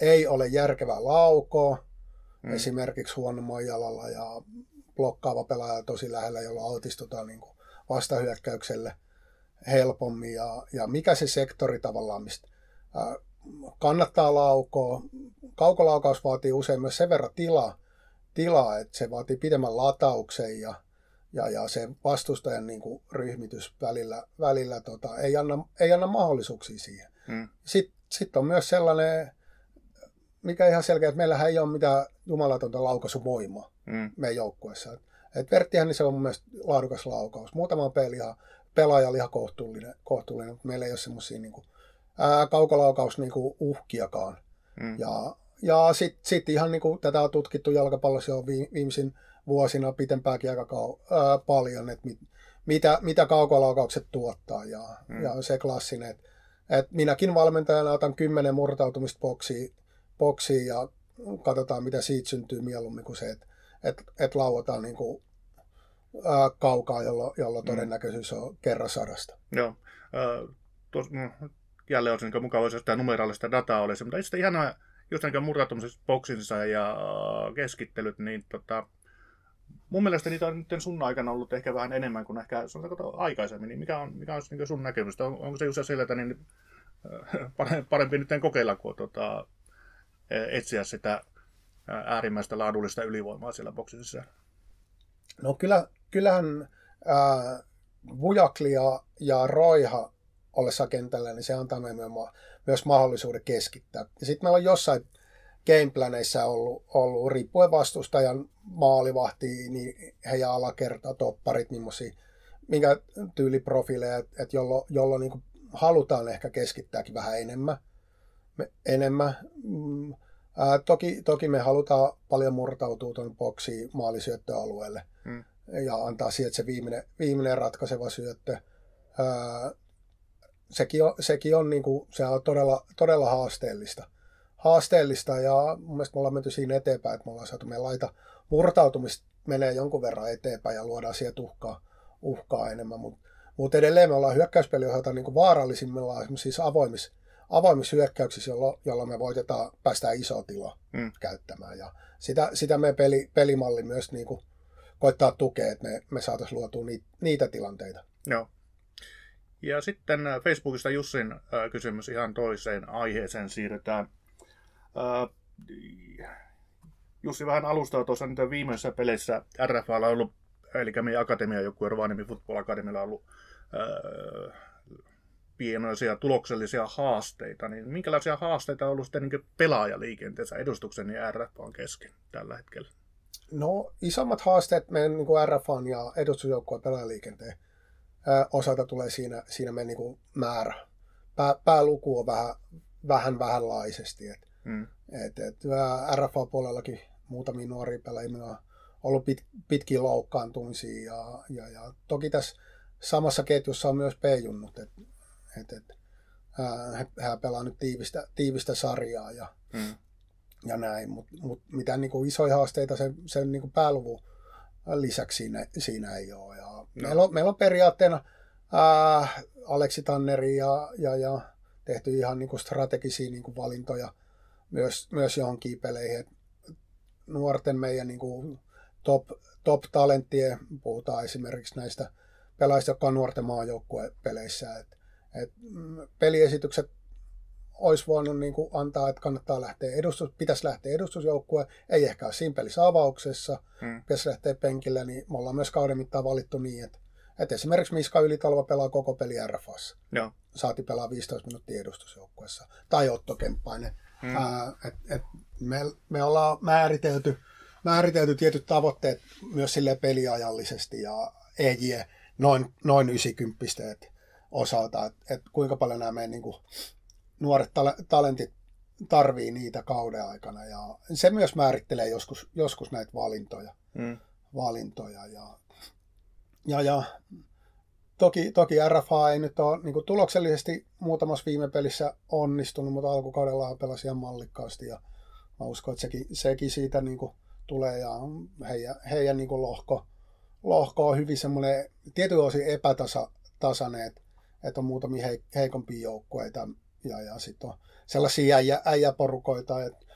ei ole järkevää laukoa, hmm. esimerkiksi huono jalalla ja blokkaava pelaaja tosi lähellä, jolla altistutaan niinku vastahyökkäykselle helpommin ja, ja mikä se sektori tavallaan, mistä ää, kannattaa laukoa. Kaukolaukaus vaatii usein myös sen verran tilaa, tilaa, että se vaatii pidemmän latauksen ja ja, ja se vastustajan niin kuin, ryhmitys välillä, välillä tota, ei, anna, ei anna mahdollisuuksia siihen. Hmm. Sitten sit on myös sellainen, mikä ihan selkeä, että meillähän ei ole mitään jumalatonta laukaisuvoimaa hmm. meidän joukkueessa. Et, Verttihän niin se on mun mielestä laadukas laukaus. Muutama peli ihan, pelaaja oli ihan kohtuullinen, kohtuullinen mutta meillä ei ole semmoisia niin kaukolaukaus niin kuin uhkiakaan. Hmm. Ja, ja sitten sit ihan niin kuin, tätä on tutkittu jalkapallossa jo viimeisin vuosina pitempääkin aika kau- ää, paljon, että mit, mitä, mitä kaukolaukaukset tuottaa ja, mm. ja se klassinen, että et minäkin valmentajana otan kymmenen murtautumista boksiin, boksiin ja katsotaan mitä siitä syntyy mieluummin kuin se, että et, et lauataan niin kuin, ää, kaukaa, jolloin, jollo mm. todennäköisyys on kerran sadasta. Joo. Äh, tuos, no, jälleen olisi niin mukava, jos tämä numeraalista dataa olisi, mutta sitten ihanaa, just niin murtautumisessa boksinsa ja keskittelyt, niin tota, mun mielestä niitä on nyt sun aikana ollut ehkä vähän enemmän kuin ehkä sanotaanko aikaisemmin. Niin mikä on, mikä on niin sun näkemys? On, onko se just sillä, että niin, äh, parempi nyt kokeilla, kun tota, etsiä sitä äärimmäistä laadullista ylivoimaa siellä boksissa? No kyllä, kyllähän ää, Vujakli ja, ja Roiha ollessa kentällä, niin se antaa meille myös mahdollisuuden keskittää. Ja sitten meillä on jossain gameplaneissa ollut, ollut riippuen vastustajan maalivahti, niin heidän alakerta, topparit, millaisia, minkä tyyliprofiileja, että et jolloin, jollo niin halutaan ehkä keskittääkin vähän enemmän. Me, enemmän. Mm, ää, toki, toki me halutaan paljon murtautua tuon boksiin maalisyöttöalueelle mm. ja antaa sieltä se viimeinen, viimeinen ratkaiseva syöttö. Ää, sekin on, sekin on, niin kuin, se on todella, todella haasteellista. Haasteellista ja mun mielestä me ollaan menty siinä eteenpäin, että me ollaan saatu meidän laita murtautumista menee jonkun verran eteenpäin ja luodaan sieltä uhkaa, uhkaa enemmän, mutta mut edelleen me ollaan hyökkäyspeli ohjelta niin vaarallisimmillaan siis avoimissa, avoimissa hyökkäyksissä, jolloin me voitetaan päästään iso tila mm. käyttämään. Ja sitä, sitä me peli, pelimalli myös niin kuin koittaa tukea, että me, me saataisiin luotua niitä, niitä tilanteita. Joo. Ja sitten äh, Facebookista Jussin äh, kysymys ihan toiseen aiheeseen siirrytään. Äh, Jussi vähän alustaa tuossa nyt viimeisessä peleissä RFAlla on ollut, eli meidän akatemian joku Rovaniemi Football Academilla on ollut äh, pienoisia tuloksellisia haasteita, niin minkälaisia haasteita on ollut sitten niin pelaajaliikenteessä edustuksen ja RFAn kesken tällä hetkellä? No isommat haasteet meidän niin RFAn ja edustusjoukkueen pelaajaliikenteen osalta tulee siinä, siinä meidän niin määrä. Pää, pääluku on vähän, vähän vähänlaisesti. Et, mm. et, et, RFA-puolellakin muutamia nuoria pelaajia on ollut pit, pitkiä loukkaantumisia ja, ja, ja, toki tässä samassa ketjussa on myös P-junnut, että et, et, he, he pelaa nyt tiivistä, tiivistä sarjaa ja, mm. ja näin, mutta mut mitään niin kuin isoja haasteita sen, sen niin kuin pääluvun lisäksi siinä, siinä ei ole. Ja no. meillä, on, meillä on periaatteena ää, Aleksi Tanneri ja, ja, ja tehty ihan niin kuin strategisia niin kuin valintoja myös, myös johonkin peleihin. nuorten meidän niin kuin top, top-talenttien, puhutaan esimerkiksi näistä pelaajista, jotka on nuorten maajoukkuepeleissä. Et, et, mm, peliesitykset olisi voinut niin kuin antaa, että kannattaa lähteä edustus, pitäisi lähteä edustusjoukkueen, ei ehkä ole siinä avauksessa, hmm. pitäisi lähteä penkillä, niin me ollaan myös kauden mittaan valittu niin, että, että esimerkiksi Miska Ylitalva pelaa koko peli RFAssa. Joo. Saati pelaa 15 minuuttia edustusjoukkueessa. Tai Otto Kemppainen. Hmm. Ää, et, et me, me ollaan määritelty, määritelty tietyt tavoitteet myös sille peliajallisesti ja EJ noin, noin 90 osalta, että et kuinka paljon nämä meidän niin kuin, nuoret talentit tarvii niitä kauden aikana ja se myös määrittelee joskus, joskus näitä valintoja. Mm. valintoja ja, ja, ja toki, toki RFA ei nyt ole niin tuloksellisesti muutamassa viime pelissä onnistunut, mutta alkukaudella pelasi ihan mallikkaasti ja mä uskon, että sekin, sekin siitä niin kuin tulee ja heidän, heidän niin kuin lohko, lohko on hyvin semmoinen tietyn osin epätasainen, että, että on muutamia heikompia joukkueita, ja, ja sitten on sellaisia äijä, äijäporukoita, että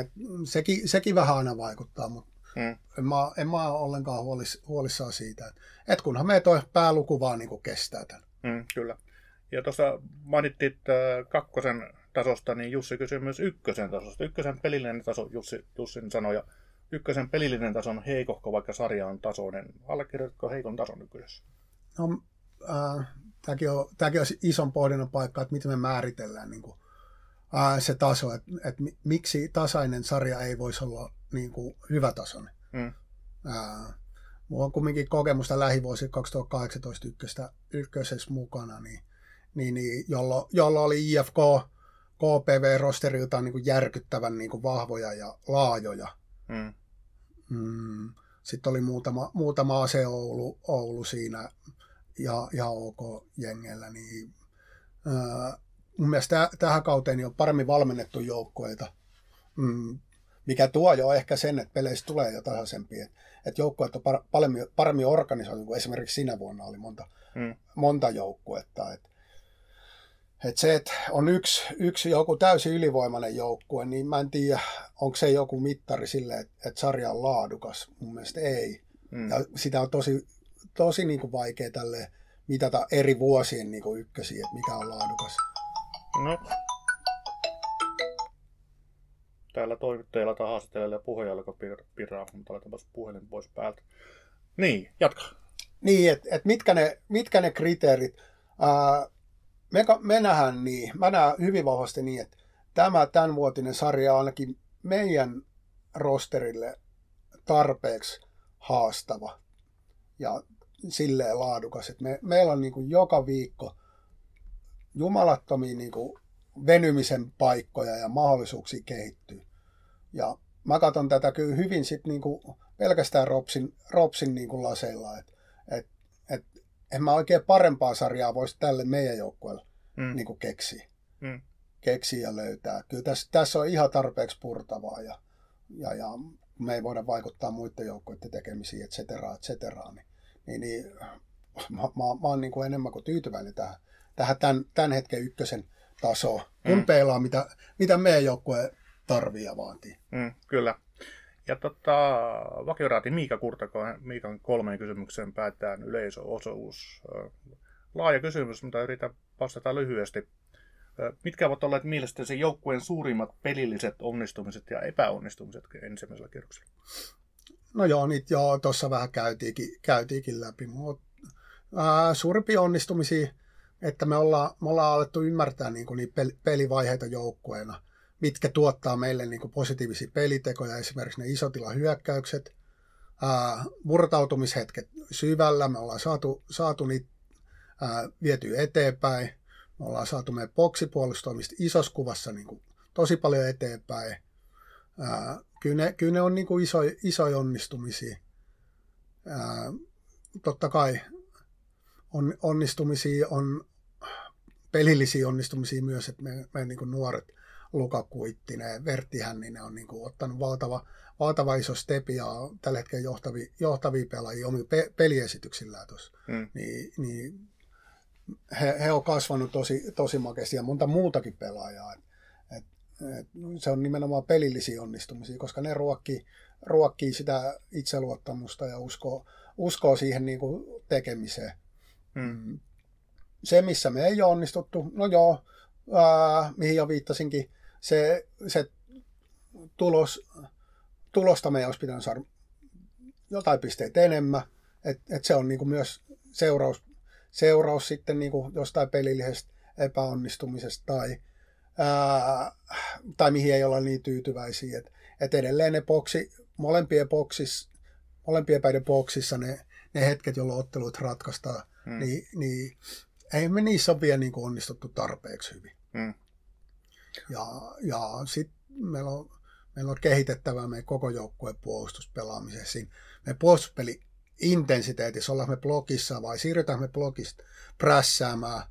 et sekin, sekin vähän aina vaikuttaa, mutta hmm. en, mä, en mä ole ollenkaan huolis, huolissaan siitä, että et kunhan me toi pääluku vaan niin kestää tämän. Hmm, kyllä. Ja tuossa mainittiin äh, kakkosen tasosta, niin Jussi kysyi myös ykkösen tasosta. Ykkösen pelillinen taso, Jussi, Jussin sanoi, ja ykkösen pelillinen taso on heikohko, vaikka sarja on tasoinen. Allekirjoitatko heikon tason nykyisessä? No, äh, tämäkin on, tämäkin on ison pohdinnan paikka, että miten me määritellään niin kuin, ää, se taso, että, että miksi tasainen sarja ei voisi olla niin kuin, hyvä tasoinen. Mm. Ää, mulla on kumminkin kokemusta lähivuosi 2018 ykköstä, ykkösessä mukana, niin, niin, niin jollo, jollo oli IFK KPV-rosteriltaan niin kuin järkyttävän niin kuin vahvoja ja laajoja. Mm. Mm. Sitten oli muutama, muutama ase Oulu, Oulu siinä ja, ja ok jengellä, niin ää, mun mielestä tähän kauteen on paremmin valmennettu joukkoita, mm, mikä tuo jo ehkä sen, että peleissä tulee jo tasaisempia. Että et joukkueet on par, paremmin, paremmin organisoitu kuin esimerkiksi sinä vuonna oli monta, mm. monta joukkuetta. Et, et se, että on yksi, yksi joku täysin ylivoimainen joukkue, niin mä en tiedä, onko se joku mittari sille, että, että sarja on laadukas. Mun mielestä ei. Mm. Ja sitä on tosi tosi niin kuin vaikea tälle mitata eri vuosien niin kuin ykkösiä, että mikä on laadukas. No. Täällä toimittajalla tai haastattelijalla ja puheenjohtajalla, kun piraa, mutta puhelin pois päältä. Niin, jatka. Niin, että et mitkä, ne, mitkä ne kriteerit. Ää, me, me nähdään niin, mä näen hyvin vahvasti niin, että tämä tämänvuotinen sarja on ainakin meidän rosterille tarpeeksi haastava ja silleen laadukas, että me, meillä on niin kuin joka viikko jumalattomia niin kuin venymisen paikkoja ja mahdollisuuksia kehittyä. Ja mä katson tätä kyllä hyvin sit niin kuin pelkästään Ropsin, Ropsin niin kuin laseilla, että et, et, en mä oikein parempaa sarjaa voisi tälle meidän joukkueelle mm. niin kuin keksiä. Mm. keksiä ja löytää. Kyllä tässä, tässä on ihan tarpeeksi purtavaa ja, ja, ja me ei voida vaikuttaa muiden joukkoiden tekemisiin, et cetera, et cetera. Niin, niin, niin mä, mä, mä oon niin kuin enemmän kuin tyytyväinen tähän, tähän tämän, tämän hetken ykkösen tasoon, kun mm. peilaa, mitä, mitä meidän joukkue tarvii ja vaatii. Mm, kyllä. Ja tota, vakioraati Miika Kurtako, Miikan kolmeen kysymykseen päätään yleisöosuus. Laaja kysymys, mutta yritän vastata lyhyesti. Mitkä ovat olleet mielestäsi joukkueen suurimmat pelilliset onnistumiset ja epäonnistumiset ensimmäisellä kierroksella? No joo, niitä joo, tuossa vähän käytiinkin, käytiinkin läpi, mutta ää, suurimpia onnistumisia, että me ollaan, me ollaan alettu ymmärtää niin kuin niitä pelivaiheita joukkueena, mitkä tuottaa meille niin kuin positiivisia pelitekoja, esimerkiksi ne isotilahyökkäykset, ää, murtautumishetket syvällä, me ollaan saatu, saatu niitä ää, vietyä eteenpäin, me ollaan saatu meidän boksipuolustoimista isossa kuvassa niin kuin tosi paljon eteenpäin. Ää, kyllä, ne, kyllä ne on niin kuin iso, isoja onnistumisia. Ää, totta kai on, onnistumisia on pelillisiä onnistumisia myös, että me, me niin kuin nuoret Luka Kuittinen, Vertti Hänninen on niin kuin ottanut valtava, valtava iso stepi ja tällä hetkellä johtavia, johtavia pelaajia omilla pe, peliesityksillään tuossa. Mm. Niin, niin he, he on kasvanut tosi, tosi makeasti ja monta muutakin pelaajaa. Et, et, et, se on nimenomaan pelillisiä onnistumisia, koska ne ruokkii, ruokkii sitä itseluottamusta ja uskoo, uskoo siihen niin kuin tekemiseen. Hmm. Se, missä me ei ole onnistuttu, no joo, ää, mihin jo viittasinkin, se, se tulos, tulosta me olisi pitänyt saada jotain pisteitä enemmän, että et se on niin kuin myös seuraus seuraus sitten niin kuin jostain pelillisestä epäonnistumisesta tai, ää, tai mihin ei olla niin tyytyväisiä. Et, et edelleen ne boksi, molempien, boksis, molempien päiden boksissa ne, ne hetket, jolloin ottelut ratkaistaan, hmm. niin, niin ei me niissä ole vielä niin kuin onnistuttu tarpeeksi hyvin. Hmm. Ja, ja sitten meillä on, meillä on kehitettävää meidän koko joukkueen puolustuspelaamisessa. Meidän puolustuspeli intensiteetissä, ollaan me blogissa vai siirrytään me blogista prässäämään,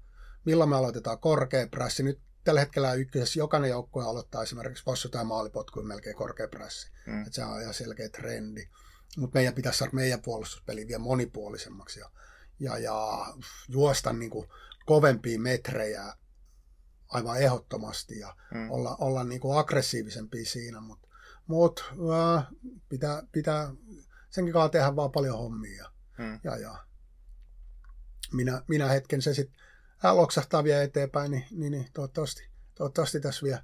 milloin me aloitetaan korkea prässi. Nyt tällä hetkellä ykkösessä jokainen joukkue aloittaa esimerkiksi vassu tai maalipotkuin melkein korkea prässi. Mm. Että se on ihan selkeä trendi. Mutta meidän pitäisi saada meidän puolustuspeli vielä monipuolisemmaksi ja, ja, ja juosta niin kuin kovempia metrejä aivan ehdottomasti ja mm. olla, olla niin kuin aggressiivisempia siinä, mutta mut, äh, pitää, pitää senkin kanssa tehdään vaan paljon hommia. Hmm. Ja, ja minä, minä hetken se sitten loksahtaa vielä eteenpäin, niin, niin, niin toivottavasti, toivottavasti tässä vielä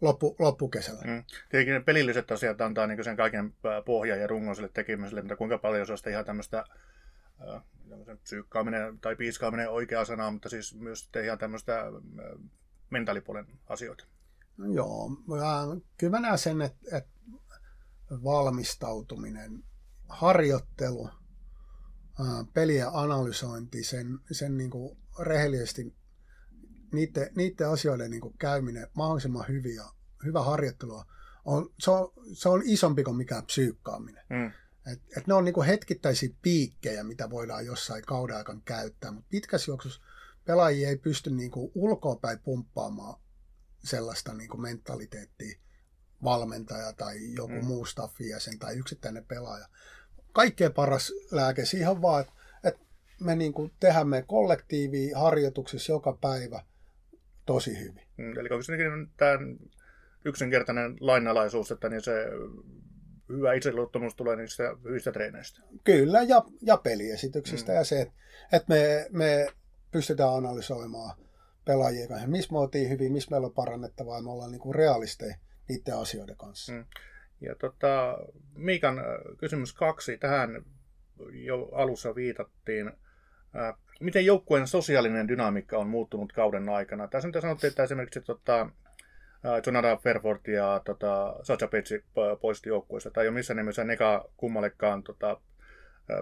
loppu, loppukesällä. Mm. Tietenkin ne pelilliset asiat antaa niin sen kaiken pohjan ja rungon sille tekemiselle, mutta kuinka paljon se on ihan tämmöistä psyykkaaminen tai piiskaaminen oikea sana, mutta siis myös ihan tämmöistä äh, mentaalipuolen asioita. No joo, kyllä mä näen sen, että, että valmistautuminen harjoittelu, pelien analysointi, sen, sen niin kuin rehellisesti niiden, niiden asioiden niin kuin käyminen mahdollisimman hyvin ja hyvä harjoittelua, on, se, on, se on isompi kuin mikään psyykkaaminen. Mm. Et, et ne on niin kuin hetkittäisiä piikkejä, mitä voidaan jossain kauden aikana käyttää, mutta pitkässä juoksussa pelaajia ei pysty niin kuin ulkoapäin pumppaamaan sellaista niin kuin mentaliteettia, valmentaja tai joku mm. muu staffi jäsen tai yksittäinen pelaaja, kaikkein paras lääke siihen vaan, että, että me niin kuin tehdään me kollektiivi harjoituksissa joka päivä tosi hyvin. Mm, eli onko se tämä yksinkertainen lainalaisuus, että niin se hyvä itseluottamus tulee niistä hyvistä treeneistä? Kyllä, ja, ja peliesityksistä mm. ja se, että, että me, me pystytään analysoimaan pelaajien kanssa, missä me oltiin hyvin, missä meillä on parannettavaa, ja me ollaan niin kuin realisteja niiden asioiden kanssa. Mm. Ja tota, Miikan äh, kysymys kaksi, tähän jo alussa viitattiin. Äh, miten joukkueen sosiaalinen dynamiikka on muuttunut kauden aikana? Tässä nyt sanottiin, että esimerkiksi tota, Jonathan Fairford ja tota, Sacha Petsi poisti joukkueesta. Tai ei ole missään nimessä neka kummallekaan tota,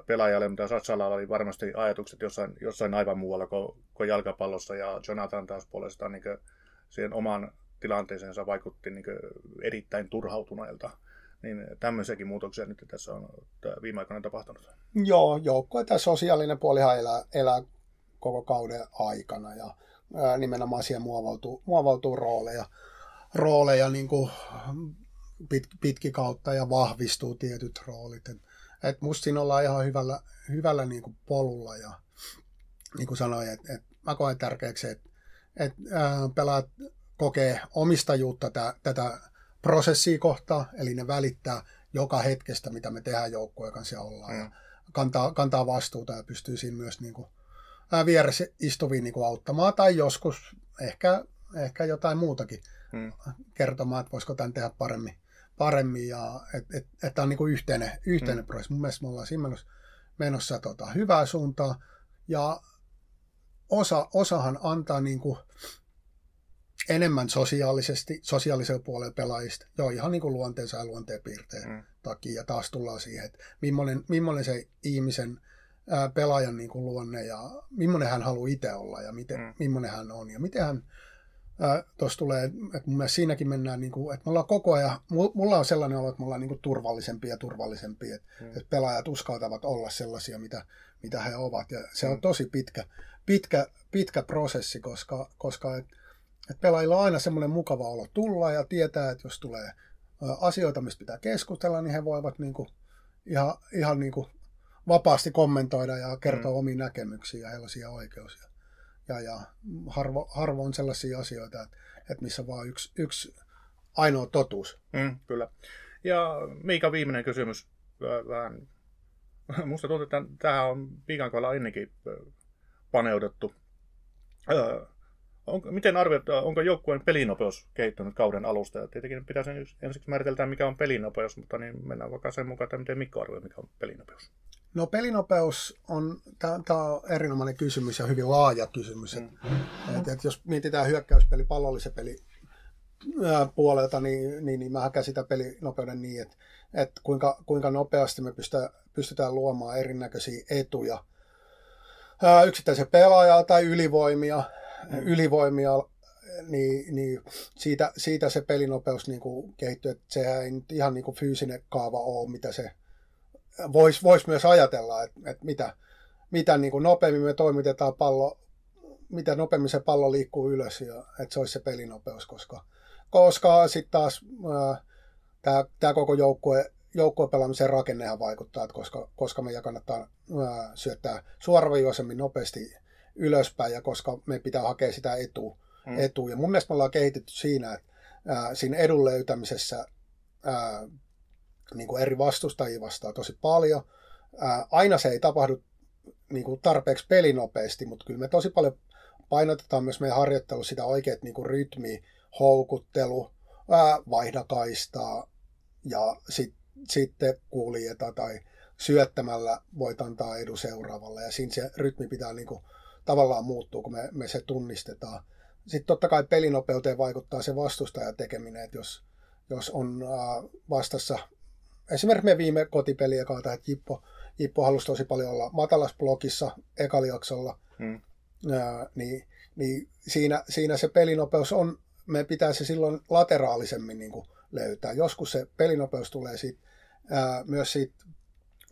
pelaajalle, mutta Sachalla oli varmasti ajatukset jossain, jossain aivan muualla kuin, kuin jalkapallossa. Ja Jonathan taas puolestaan niin siihen oman tilanteeseensa vaikutti niin erittäin turhautuneelta. Niin tämmöisiäkin muutoksia nyt tässä on viime aikoina tapahtunut. Joo, joukkue tämä sosiaalinen puolihan elää, elää koko kauden aikana ja ää, nimenomaan siihen muovautuu, muovautuu rooleja, rooleja niin kuin pit, pitki kautta ja vahvistuu tietyt roolit. Et, et musta siinä ollaan ihan hyvällä, hyvällä niin kuin polulla ja niin kuin sanoin, että et mä koen tärkeäksi, että et, pelaat kokee omistajuutta tä, tätä prosessia kohtaa, eli ne välittää joka hetkestä, mitä me tehdään joukkueen kanssa ja ollaan. Mm. Ja kantaa, kantaa vastuuta ja pystyy siinä myös niin kuin, vieressä istuviin niin kuin auttamaan tai joskus ehkä, ehkä jotain muutakin mm. kertomaan, että voisiko tämän tehdä paremmin. paremmin ja että et, et tämä on niin yhteinen, yhteinen mm. prosessi. Mun mielestä me ollaan siinä menossa, menossa tota, hyvää suuntaa ja osa, osahan antaa niin kuin, enemmän sosiaalisesti, sosiaalisella puolella pelaajista. Joo, ihan niin kuin luonteensa ja luonteenpiirteen mm. takia. Ja taas tullaan siihen, että millainen, millainen se ihmisen ää, pelaajan niin kuin luonne ja millainen hän haluaa itse olla ja miten, mm. millainen hän on. Ja miten hän, tuossa tulee, että mun mielestä siinäkin mennään, niin kuin, että me ollaan koko ajan, mulla on sellainen olo, että me ollaan niin kuin turvallisempia ja turvallisempia, että, mm. että pelaajat uskaltavat olla sellaisia, mitä, mitä he ovat. Ja se on mm. tosi pitkä, pitkä, pitkä prosessi, koska, koska et, että pelaajilla on aina semmoinen mukava olo tulla ja tietää, että jos tulee asioita, mistä pitää keskustella, niin he voivat niin kuin ihan, ihan niin kuin vapaasti kommentoida ja kertoa mm. omiin näkemyksiä ja hellaisia oikeuksia. Ja, ja harvo, harvo on sellaisia asioita, että, että missä vaan yksi, yksi ainoa totuus. Mm, kyllä. Ja Miika, viimeinen kysymys. Vähän, musta tuntuu, että tähän on Miikan kohdalla ennenkin paneuduttu. Onko, miten arvioit, onko joukkueen pelinopeus kehittynyt kauden alusta? Ja tietenkin pitäisi ensiksi määritellä, mikä on pelinopeus, mutta niin mennään vaikka sen mukaan, että miten Mikko arvioi, mikä on pelinopeus. No pelinopeus on, tämä on erinomainen kysymys ja hyvin laaja kysymys. Mm. Et, et jos mietitään hyökkäyspeli, pallollisen peli puolelta, niin, niin, niin mä käsitän pelinopeuden niin, että, että kuinka, kuinka nopeasti me pystytään, pystytään luomaan erinäköisiä etuja yksittäisen pelaajalta tai ylivoimia ylivoimia, niin, niin siitä, siitä se pelinopeus niin kuin kehittyy, että sehän ei nyt ihan niin kuin fyysinen kaava ole, mitä se voisi vois myös ajatella, että, että mitä, mitä niin kuin nopeammin me toimitetaan pallo, mitä nopeammin se pallo liikkuu ylös, ja että se olisi se pelinopeus, koska, koska sitten taas tämä, tämä koko joukkue, joukkuepelaamisen rakennehan vaikuttaa, että koska, koska meidän kannattaa ää, syöttää suoraviivaisemmin nopeasti ylöspäin, ja koska me pitää hakea sitä etua. Mm. etua. Ja mun mielestä me ollaan kehitetty siinä, että ää, siinä edun löytämisessä ää, niin kuin eri vastustajia vastaa tosi paljon. Ää, aina se ei tapahdu niin kuin tarpeeksi pelinopeasti, mutta kyllä me tosi paljon painotetaan myös meidän harjoittelu sitä oikeat niin kuin rytmiä, houkuttelu, ää, vaihdakaistaa ja sit, sitten kuulijeta tai syöttämällä voit antaa edu seuraavalle. Ja siinä se rytmi pitää niin kuin tavallaan muuttuu, kun me, me se tunnistetaan. Sitten totta kai pelinopeuteen vaikuttaa se vastustajan tekeminen, että jos, jos on vastassa, esimerkiksi me viime kotipeliä kautta, että Jippo, Jippo halusi tosi paljon olla matalas blokissa ekaliaksolla, hmm. niin, niin siinä, siinä se pelinopeus on, me pitää se silloin lateraalisemmin niin kuin löytää. Joskus se pelinopeus tulee sit, ää, myös siitä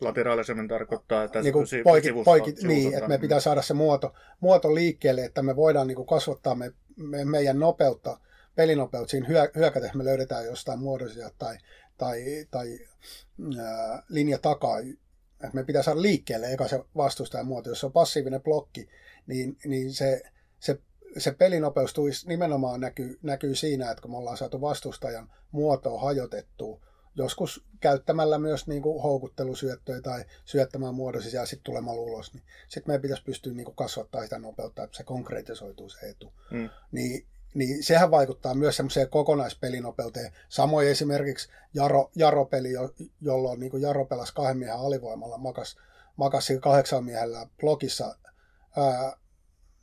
Lateraalisemmin tarkoittaa, että niin kuin poikit, poikit, niin, että me pitää saada se muoto, muoto liikkeelle, että me voidaan niin kuin kasvattaa me, me, meidän nopeutta, pelinopeutta siinä hyö, hyökätä, me löydetään jostain muodollisia tai, tai, tai ää, linja takaa, että me pitää saada liikkeelle eka se vastustajan muoto. Jos se on passiivinen blokki, niin, niin se, se, se pelinopeus nimenomaan näkyy, näkyy siinä, että kun me ollaan saatu vastustajan muotoa hajotettua, joskus käyttämällä myös niin kuin houkuttelusyöttöjä tai syöttämään muodossa ja sitten tulemalla ulos, niin sitten meidän pitäisi pystyä niin kuin kasvattaa sitä nopeutta, että se konkretisoituu se etu. Mm. Niin niin sehän vaikuttaa myös semmoiseen kokonaispelinopeuteen. Samoin esimerkiksi Jaro, Jaro-peli, jo, jolloin niin Jaro pelasi kahden miehen alivoimalla, makas, makas kahdeksan miehellä blogissa, ää,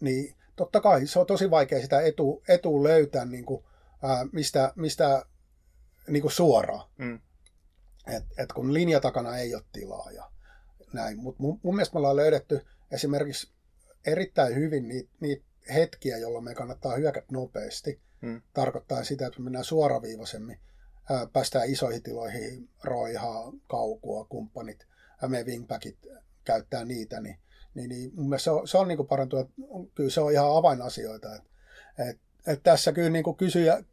niin totta kai se on tosi vaikea sitä etu, etu löytää niin kuin, ää, mistä, mistä niin kuin suoraan. Mm. Et, et kun linja takana ei ole tilaa ja näin. Mutta mun, mun mielestä me ollaan löydetty esimerkiksi erittäin hyvin niitä niit hetkiä, jolloin me kannattaa hyökätä nopeasti. Mm. Tarkoittaa sitä, että me mennään suoraviivaisemmin, ää, päästään isoihin tiloihin, roihaa, kaukua, kumppanit, ää, me wingbackit käyttää niitä, niin, niin, niin mun mielestä se on, se on niin parantua, kyllä se on ihan avainasioita. Et, et, et tässä kyllä niin kuin kysyjä,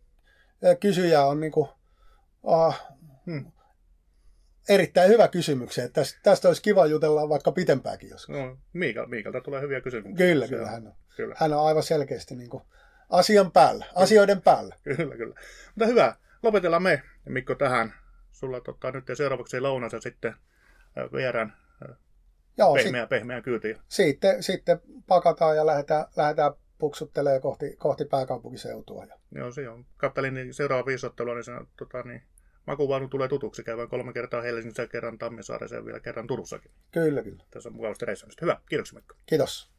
kysyjä on niin kuin, ah, hmm, erittäin hyvä kysymyksiä. Tästä, tästä olisi kiva jutella vaikka pitempääkin joskus. No, Miika, Miikalta tulee hyviä kysymyksiä. Kyllä, kyllä. Hän on, kyllä. hän on aivan selkeästi niin kuin asian päällä, kyllä. asioiden päällä. Kyllä, kyllä. Mutta hyvä. Lopetellaan me, Mikko, tähän. Sulla tota, nyt ja seuraavaksi lounas ja sitten vierään Joo, pehmeä, sit, pehmeä kyytiin. Sitten, sitten pakataan ja lähdetään, lähdetään puksuttelemaan kohti, kohti pääkaupunkiseutua. Joo, se on. Kattelin niin seuraava viisottelua, niin, se, tota, niin makuvaunu tulee tutuksi. Käydään kolme kertaa Helsingissä, kerran Tammisaaressa ja vielä kerran Turussakin. Kyllä, kyllä. Tässä on mukavasti reissaamista. Hyvä, kiitoksia Mikko. Kiitos.